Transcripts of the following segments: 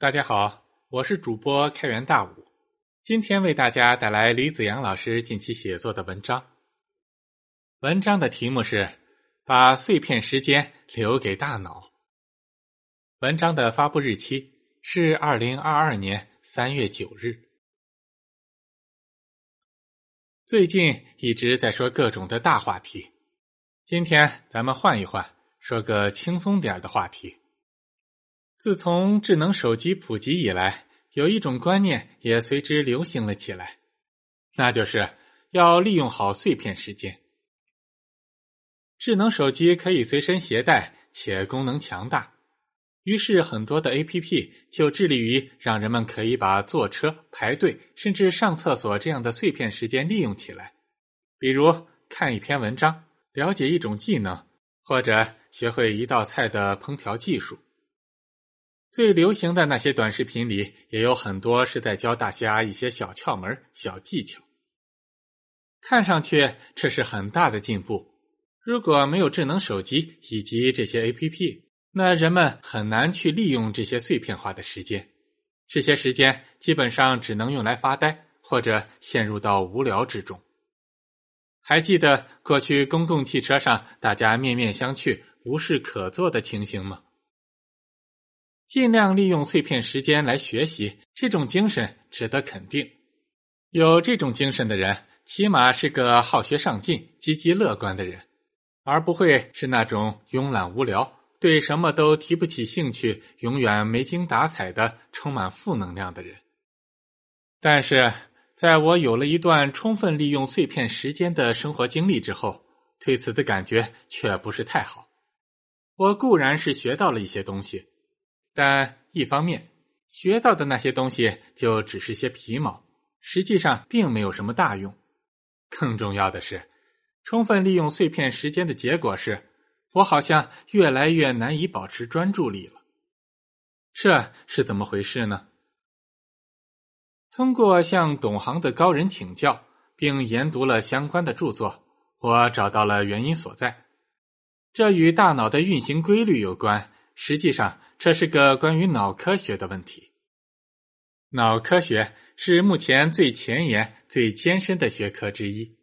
大家好，我是主播开元大武，今天为大家带来李子阳老师近期写作的文章。文章的题目是“把碎片时间留给大脑”。文章的发布日期是二零二二年三月九日。最近一直在说各种的大话题，今天咱们换一换，说个轻松点的话题。自从智能手机普及以来，有一种观念也随之流行了起来，那就是要利用好碎片时间。智能手机可以随身携带，且功能强大，于是很多的 A P P 就致力于让人们可以把坐车、排队，甚至上厕所这样的碎片时间利用起来，比如看一篇文章、了解一种技能，或者学会一道菜的烹调技术。最流行的那些短视频里，也有很多是在教大家一些小窍门、小技巧。看上去这是很大的进步。如果没有智能手机以及这些 A P P，那人们很难去利用这些碎片化的时间。这些时间基本上只能用来发呆，或者陷入到无聊之中。还记得过去公共汽车上大家面面相觑、无事可做的情形吗？尽量利用碎片时间来学习，这种精神值得肯定。有这种精神的人，起码是个好学上进、积极乐观的人，而不会是那种慵懒无聊、对什么都提不起兴趣、永远没精打采的、充满负能量的人。但是，在我有了一段充分利用碎片时间的生活经历之后，对此的感觉却不是太好。我固然是学到了一些东西。但一方面，学到的那些东西就只是些皮毛，实际上并没有什么大用。更重要的是，充分利用碎片时间的结果是，我好像越来越难以保持专注力了。这是怎么回事呢？通过向懂行的高人请教，并研读了相关的著作，我找到了原因所在。这与大脑的运行规律有关。实际上，这是个关于脑科学的问题。脑科学是目前最前沿、最艰深的学科之一。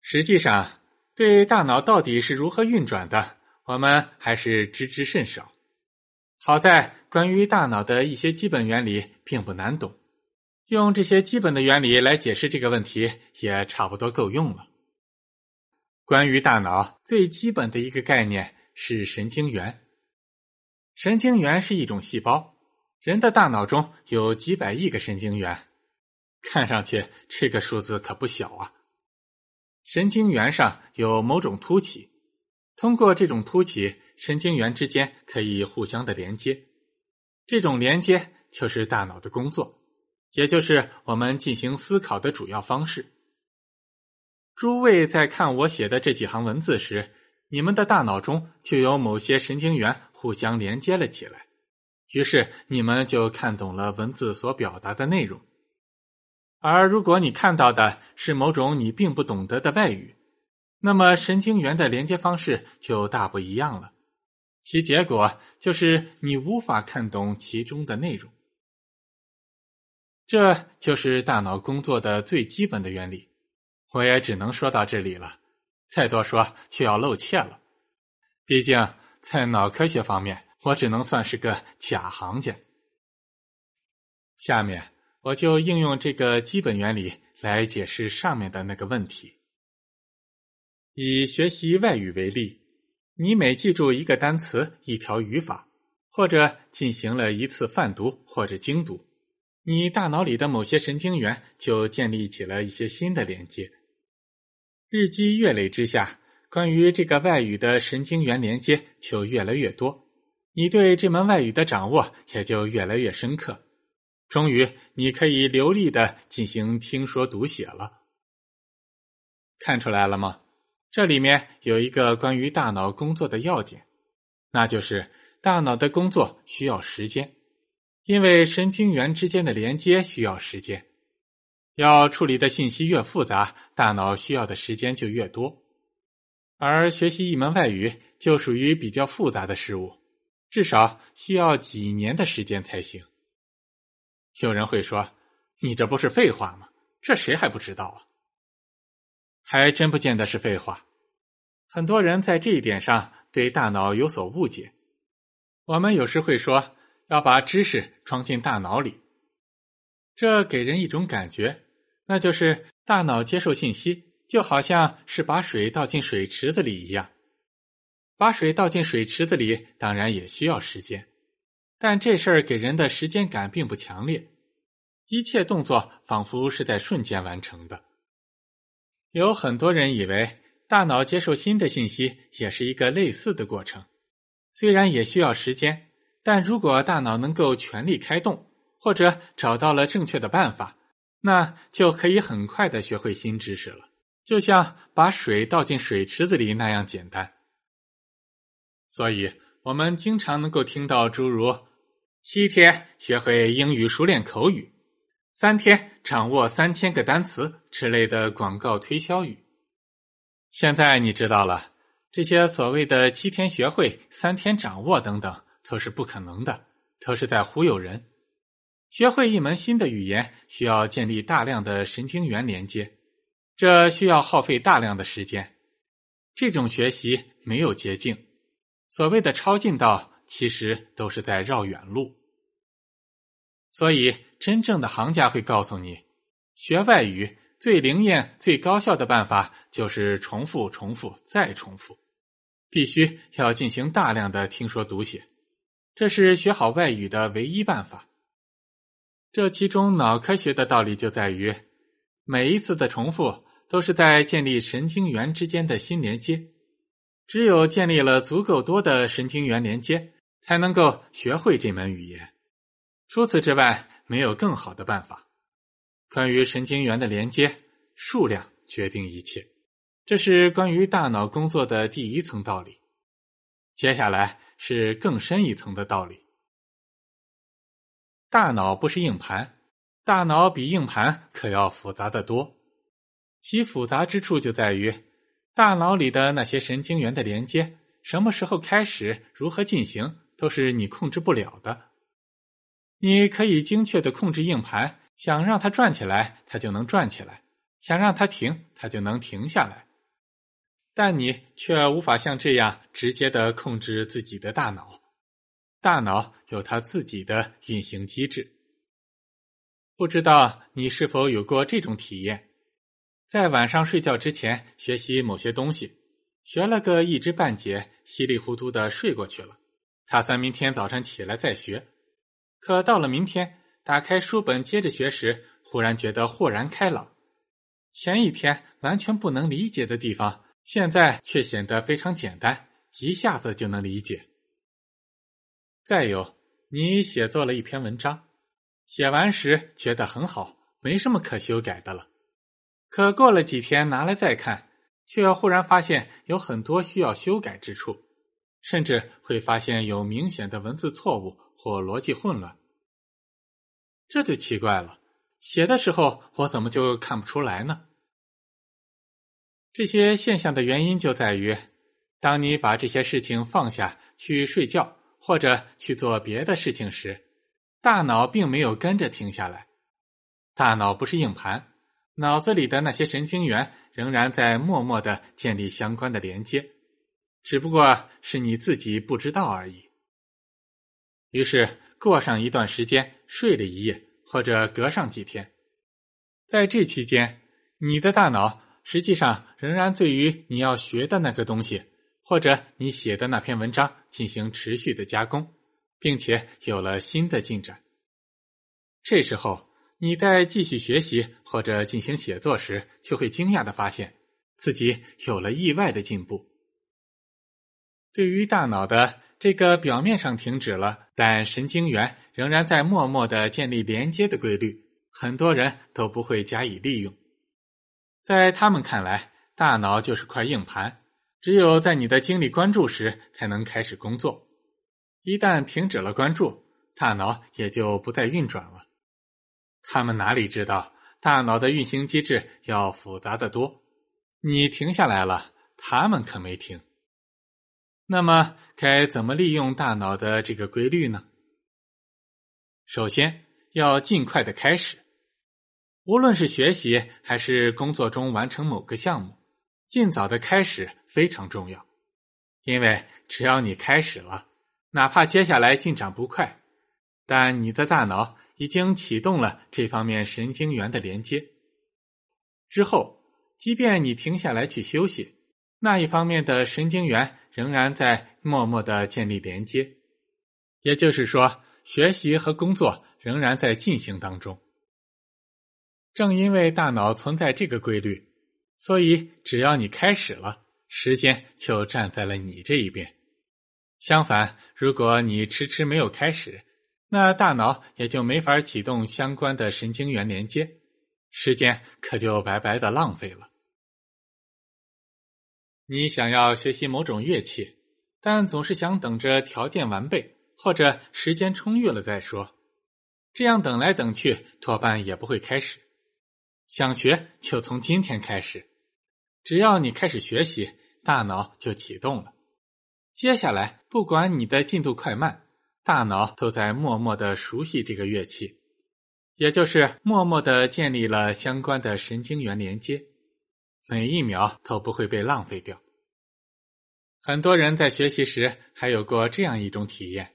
实际上，对大脑到底是如何运转的，我们还是知之甚少。好在，关于大脑的一些基本原理并不难懂，用这些基本的原理来解释这个问题，也差不多够用了。关于大脑最基本的一个概念是神经元。神经元是一种细胞，人的大脑中有几百亿个神经元，看上去这个数字可不小啊。神经元上有某种突起，通过这种突起，神经元之间可以互相的连接，这种连接就是大脑的工作，也就是我们进行思考的主要方式。诸位在看我写的这几行文字时，你们的大脑中就有某些神经元。互相连接了起来，于是你们就看懂了文字所表达的内容。而如果你看到的是某种你并不懂得的外语，那么神经元的连接方式就大不一样了，其结果就是你无法看懂其中的内容。这就是大脑工作的最基本的原理。我也只能说到这里了，再多说就要露怯了，毕竟。在脑科学方面，我只能算是个假行家。下面我就应用这个基本原理来解释上面的那个问题。以学习外语为例，你每记住一个单词、一条语法，或者进行了一次泛读或者精读，你大脑里的某些神经元就建立起了一些新的连接。日积月累之下。关于这个外语的神经元连接就越来越多，你对这门外语的掌握也就越来越深刻。终于，你可以流利的进行听说读写了。看出来了吗？这里面有一个关于大脑工作的要点，那就是大脑的工作需要时间，因为神经元之间的连接需要时间。要处理的信息越复杂，大脑需要的时间就越多。而学习一门外语就属于比较复杂的事物，至少需要几年的时间才行。有人会说：“你这不是废话吗？这谁还不知道啊？”还真不见得是废话。很多人在这一点上对大脑有所误解。我们有时会说要把知识装进大脑里，这给人一种感觉，那就是大脑接受信息就好像是把水倒进水池子里一样。把水倒进水池子里当然也需要时间，但这事儿给人的时间感并不强烈，一切动作仿佛是在瞬间完成的。有很多人以为大脑接受新的信息也是一个类似的过程。虽然也需要时间，但如果大脑能够全力开动，或者找到了正确的办法，那就可以很快的学会新知识了，就像把水倒进水池子里那样简单。所以，我们经常能够听到诸如“七天学会英语熟练口语”“三天掌握三千个单词”之类的广告推销语。现在你知道了。这些所谓的七天学会、三天掌握等等，都是不可能的，都是在忽悠人。学会一门新的语言，需要建立大量的神经元连接，这需要耗费大量的时间。这种学习没有捷径，所谓的超近道，其实都是在绕远路。所以，真正的行家会告诉你，学外语最灵验、最高效的办法就是重复、重复再重复。必须要进行大量的听说读写，这是学好外语的唯一办法。这其中脑科学的道理就在于，每一次的重复都是在建立神经元之间的新连接。只有建立了足够多的神经元连接，才能够学会这门语言。除此之外，没有更好的办法。关于神经元的连接，数量决定一切。这是关于大脑工作的第一层道理，接下来是更深一层的道理。大脑不是硬盘，大脑比硬盘可要复杂的多。其复杂之处就在于，大脑里的那些神经元的连接，什么时候开始，如何进行，都是你控制不了的。你可以精确的控制硬盘，想让它转起来，它就能转起来；想让它停，它就能停下来。但你却无法像这样直接的控制自己的大脑，大脑有它自己的运行机制。不知道你是否有过这种体验：在晚上睡觉之前学习某些东西，学了个一知半解，稀里糊涂的睡过去了，打算明天早上起来再学。可到了明天，打开书本接着学时，忽然觉得豁然开朗，前一天完全不能理解的地方。现在却显得非常简单，一下子就能理解。再有，你写作了一篇文章，写完时觉得很好，没什么可修改的了。可过了几天拿来再看，却忽然发现有很多需要修改之处，甚至会发现有明显的文字错误或逻辑混乱。这就奇怪了，写的时候我怎么就看不出来呢？这些现象的原因就在于，当你把这些事情放下去睡觉或者去做别的事情时，大脑并没有跟着停下来。大脑不是硬盘，脑子里的那些神经元仍然在默默的建立相关的连接，只不过是你自己不知道而已。于是，过上一段时间，睡了一夜，或者隔上几天，在这期间，你的大脑。实际上，仍然对于你要学的那个东西，或者你写的那篇文章进行持续的加工，并且有了新的进展。这时候，你在继续学习或者进行写作时，就会惊讶的发现自己有了意外的进步。对于大脑的这个表面上停止了，但神经元仍然在默默的建立连接的规律，很多人都不会加以利用。在他们看来，大脑就是块硬盘，只有在你的精力关注时才能开始工作。一旦停止了关注，大脑也就不再运转了。他们哪里知道，大脑的运行机制要复杂的多。你停下来了，他们可没停。那么，该怎么利用大脑的这个规律呢？首先，要尽快的开始。无论是学习还是工作中完成某个项目，尽早的开始非常重要。因为只要你开始了，哪怕接下来进展不快，但你的大脑已经启动了这方面神经元的连接。之后，即便你停下来去休息，那一方面的神经元仍然在默默的建立连接。也就是说，学习和工作仍然在进行当中。正因为大脑存在这个规律，所以只要你开始了，时间就站在了你这一边。相反，如果你迟迟没有开始，那大脑也就没法启动相关的神经元连接，时间可就白白的浪费了。你想要学习某种乐器，但总是想等着条件完备或者时间充裕了再说，这样等来等去，多半也不会开始。想学就从今天开始，只要你开始学习，大脑就启动了。接下来，不管你的进度快慢，大脑都在默默的熟悉这个乐器，也就是默默的建立了相关的神经元连接，每一秒都不会被浪费掉。很多人在学习时还有过这样一种体验，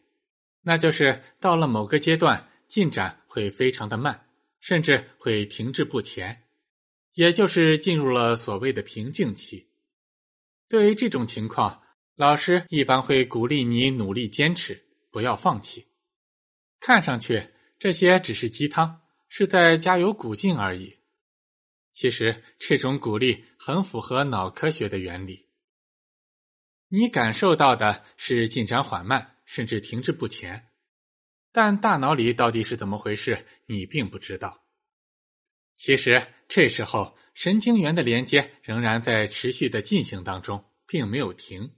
那就是到了某个阶段，进展会非常的慢。甚至会停滞不前，也就是进入了所谓的瓶颈期。对于这种情况，老师一般会鼓励你努力坚持，不要放弃。看上去这些只是鸡汤，是在加油鼓劲而已。其实这种鼓励很符合脑科学的原理。你感受到的是进展缓慢，甚至停滞不前。但大脑里到底是怎么回事，你并不知道。其实这时候神经元的连接仍然在持续的进行当中，并没有停。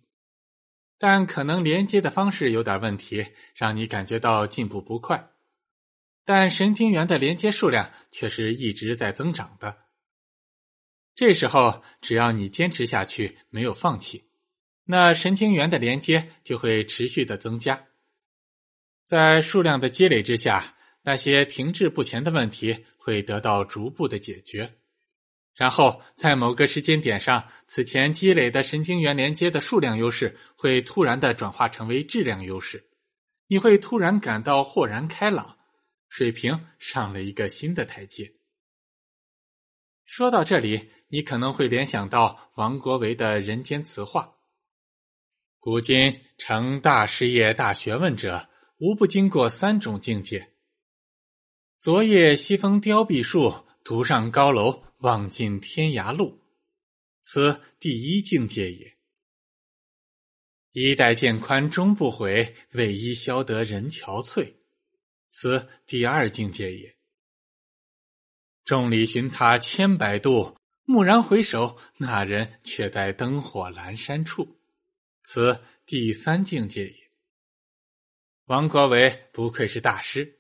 但可能连接的方式有点问题，让你感觉到进步不快。但神经元的连接数量却是一直在增长的。这时候只要你坚持下去，没有放弃，那神经元的连接就会持续的增加。在数量的积累之下，那些停滞不前的问题会得到逐步的解决，然后在某个时间点上，此前积累的神经元连接的数量优势会突然的转化成为质量优势，你会突然感到豁然开朗，水平上了一个新的台阶。说到这里，你可能会联想到王国维的人间词话：“古今成大事业、大学问者。”无不经过三种境界。昨夜西风凋碧树，独上高楼，望尽天涯路，此第一境界也。衣带渐宽终不悔，为伊消得人憔悴，此第二境界也。众里寻他千百度，蓦然回首，那人却在灯火阑珊处，此第三境界也。王国维不愧是大师，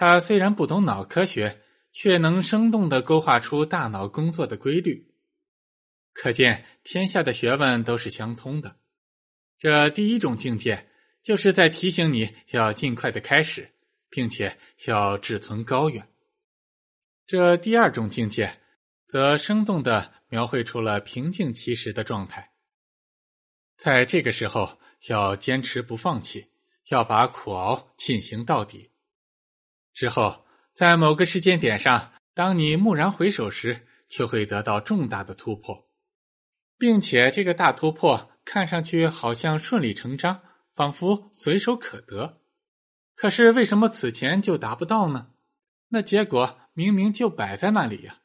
他虽然不懂脑科学，却能生动的勾画出大脑工作的规律。可见天下的学问都是相通的。这第一种境界，就是在提醒你要尽快的开始，并且要志存高远。这第二种境界，则生动的描绘出了平静期时的状态。在这个时候，要坚持不放弃。要把苦熬进行到底，之后在某个时间点上，当你蓦然回首时，就会得到重大的突破，并且这个大突破看上去好像顺理成章，仿佛随手可得。可是为什么此前就达不到呢？那结果明明就摆在那里呀！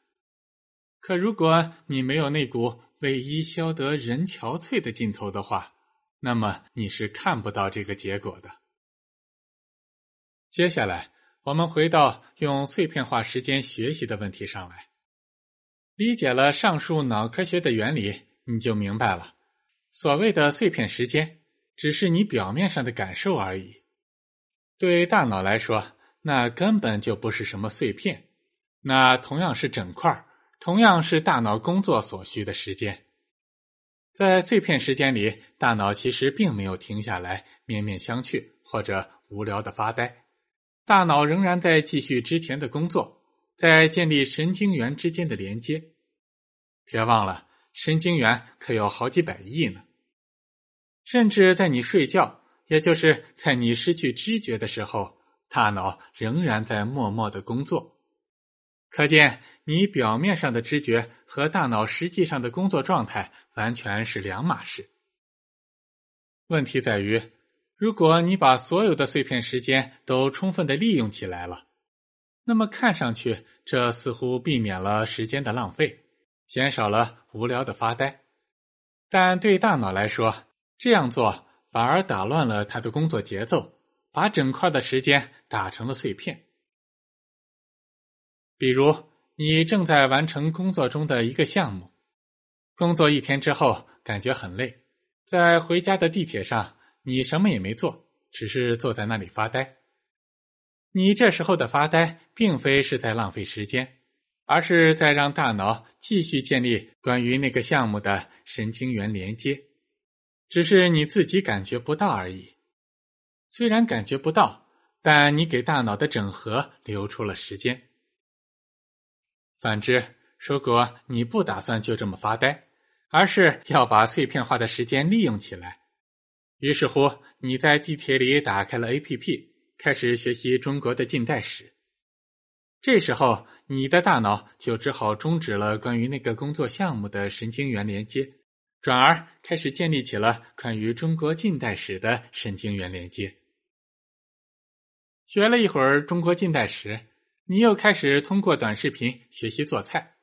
可如果你没有那股为伊消得人憔悴的劲头的话，那么你是看不到这个结果的。接下来，我们回到用碎片化时间学习的问题上来。理解了上述脑科学的原理，你就明白了，所谓的碎片时间，只是你表面上的感受而已。对大脑来说，那根本就不是什么碎片，那同样是整块，同样是大脑工作所需的时间。在碎片时间里，大脑其实并没有停下来面面相觑或者无聊的发呆，大脑仍然在继续之前的工作，在建立神经元之间的连接。别忘了，神经元可有好几百亿呢。甚至在你睡觉，也就是在你失去知觉的时候，大脑仍然在默默的工作。可见，你表面上的知觉和大脑实际上的工作状态完全是两码事。问题在于，如果你把所有的碎片时间都充分的利用起来了，那么看上去这似乎避免了时间的浪费，减少了无聊的发呆。但对大脑来说，这样做反而打乱了他的工作节奏，把整块的时间打成了碎片。比如，你正在完成工作中的一个项目，工作一天之后感觉很累，在回家的地铁上，你什么也没做，只是坐在那里发呆。你这时候的发呆，并非是在浪费时间，而是在让大脑继续建立关于那个项目的神经元连接，只是你自己感觉不到而已。虽然感觉不到，但你给大脑的整合留出了时间。反之，如果你不打算就这么发呆，而是要把碎片化的时间利用起来，于是乎你在地铁里打开了 A.P.P，开始学习中国的近代史。这时候，你的大脑就只好终止了关于那个工作项目的神经元连接，转而开始建立起了关于中国近代史的神经元连接。学了一会儿中国近代史。你又开始通过短视频学习做菜，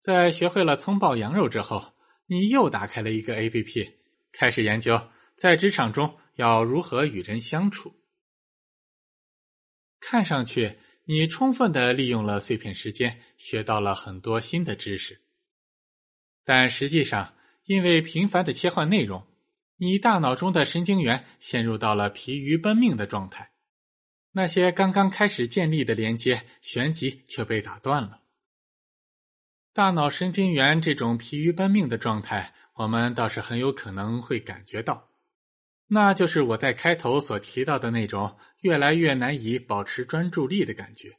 在学会了葱爆羊肉之后，你又打开了一个 A P P，开始研究在职场中要如何与人相处。看上去，你充分的利用了碎片时间，学到了很多新的知识，但实际上，因为频繁的切换内容，你大脑中的神经元陷入到了疲于奔命的状态。那些刚刚开始建立的连接旋即就被打断了。大脑神经元这种疲于奔命的状态，我们倒是很有可能会感觉到，那就是我在开头所提到的那种越来越难以保持专注力的感觉。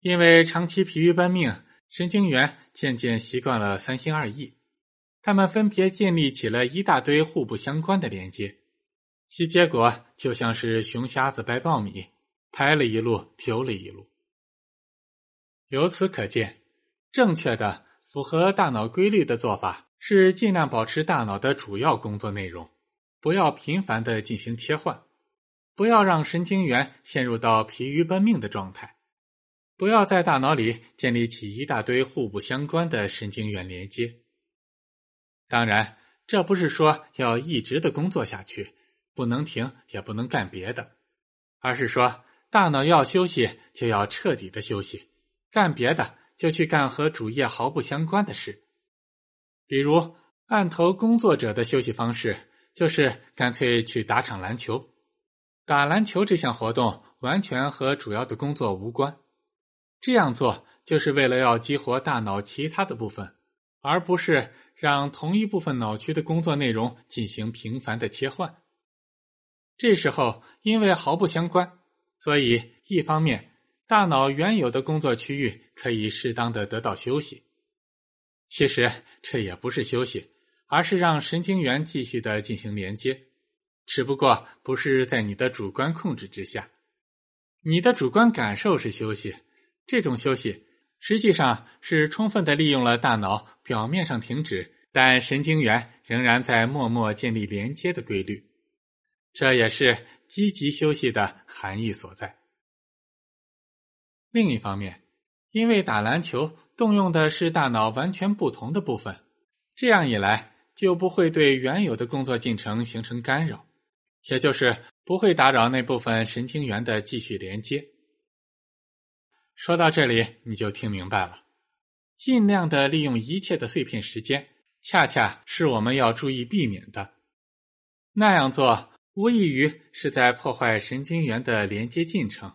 因为长期疲于奔命，神经元渐渐习惯了三心二意，他们分别建立起了一大堆互不相关的连接。其结果就像是熊瞎子掰苞米，拍了一路，丢了一路。由此可见，正确的、符合大脑规律的做法是尽量保持大脑的主要工作内容，不要频繁的进行切换，不要让神经元陷入到疲于奔命的状态，不要在大脑里建立起一大堆互不相关的神经元连接。当然，这不是说要一直的工作下去。不能停，也不能干别的，而是说，大脑要休息，就要彻底的休息；干别的，就去干和主业毫不相关的事。比如，案头工作者的休息方式，就是干脆去打场篮球。打篮球这项活动完全和主要的工作无关，这样做就是为了要激活大脑其他的部分，而不是让同一部分脑区的工作内容进行频繁的切换。这时候，因为毫不相关，所以一方面，大脑原有的工作区域可以适当的得到休息。其实这也不是休息，而是让神经元继续的进行连接，只不过不是在你的主观控制之下。你的主观感受是休息，这种休息实际上是充分的利用了大脑表面上停止，但神经元仍然在默默建立连接的规律。这也是积极休息的含义所在。另一方面，因为打篮球动用的是大脑完全不同的部分，这样一来就不会对原有的工作进程形成干扰，也就是不会打扰那部分神经元的继续连接。说到这里，你就听明白了，尽量的利用一切的碎片时间，恰恰是我们要注意避免的。那样做。无异于是在破坏神经元的连接进程，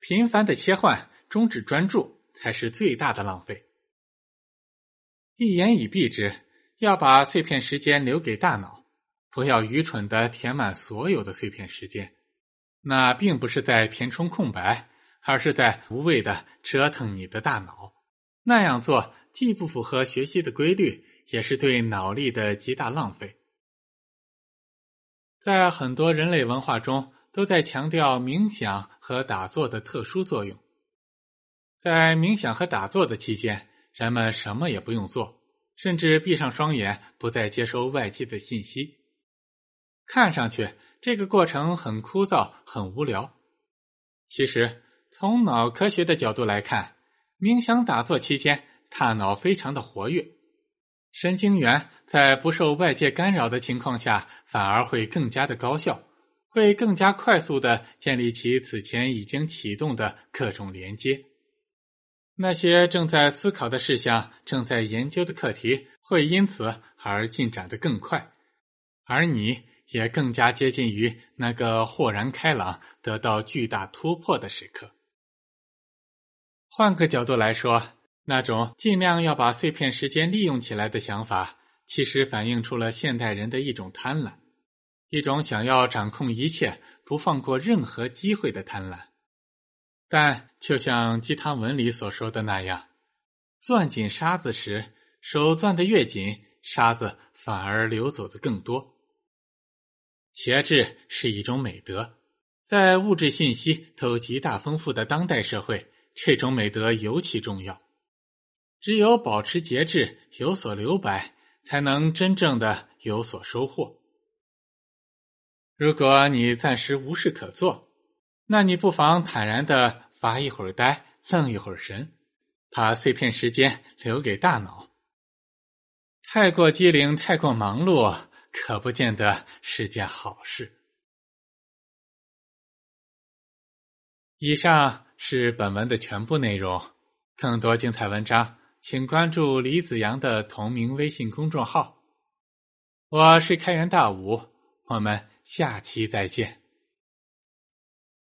频繁的切换、终止专注才是最大的浪费。一言以蔽之，要把碎片时间留给大脑，不要愚蠢的填满所有的碎片时间，那并不是在填充空白，而是在无谓的折腾你的大脑。那样做既不符合学习的规律，也是对脑力的极大浪费。在很多人类文化中，都在强调冥想和打坐的特殊作用。在冥想和打坐的期间，人们什么也不用做，甚至闭上双眼，不再接收外界的信息。看上去，这个过程很枯燥、很无聊。其实，从脑科学的角度来看，冥想打坐期间，大脑非常的活跃，神经元在不受外界干扰的情况下，反而会更加的高效，会更加快速的建立起此前已经启动的各种连接。那些正在思考的事项、正在研究的课题，会因此而进展的更快，而你也更加接近于那个豁然开朗、得到巨大突破的时刻。换个角度来说，那种尽量要把碎片时间利用起来的想法，其实反映出了现代人的一种贪婪，一种想要掌控一切、不放过任何机会的贪婪。但就像鸡汤文里所说的那样，攥紧沙子时，手攥得越紧，沙子反而流走的更多。节制是一种美德，在物质信息都极大丰富的当代社会。这种美德尤其重要，只有保持节制，有所留白，才能真正的有所收获。如果你暂时无事可做，那你不妨坦然的发一会儿呆，愣一会儿神，把碎片时间留给大脑。太过机灵，太过忙碌，可不见得是件好事。以上。是本文的全部内容。更多精彩文章，请关注李子阳的同名微信公众号。我是开元大武，我们下期再见。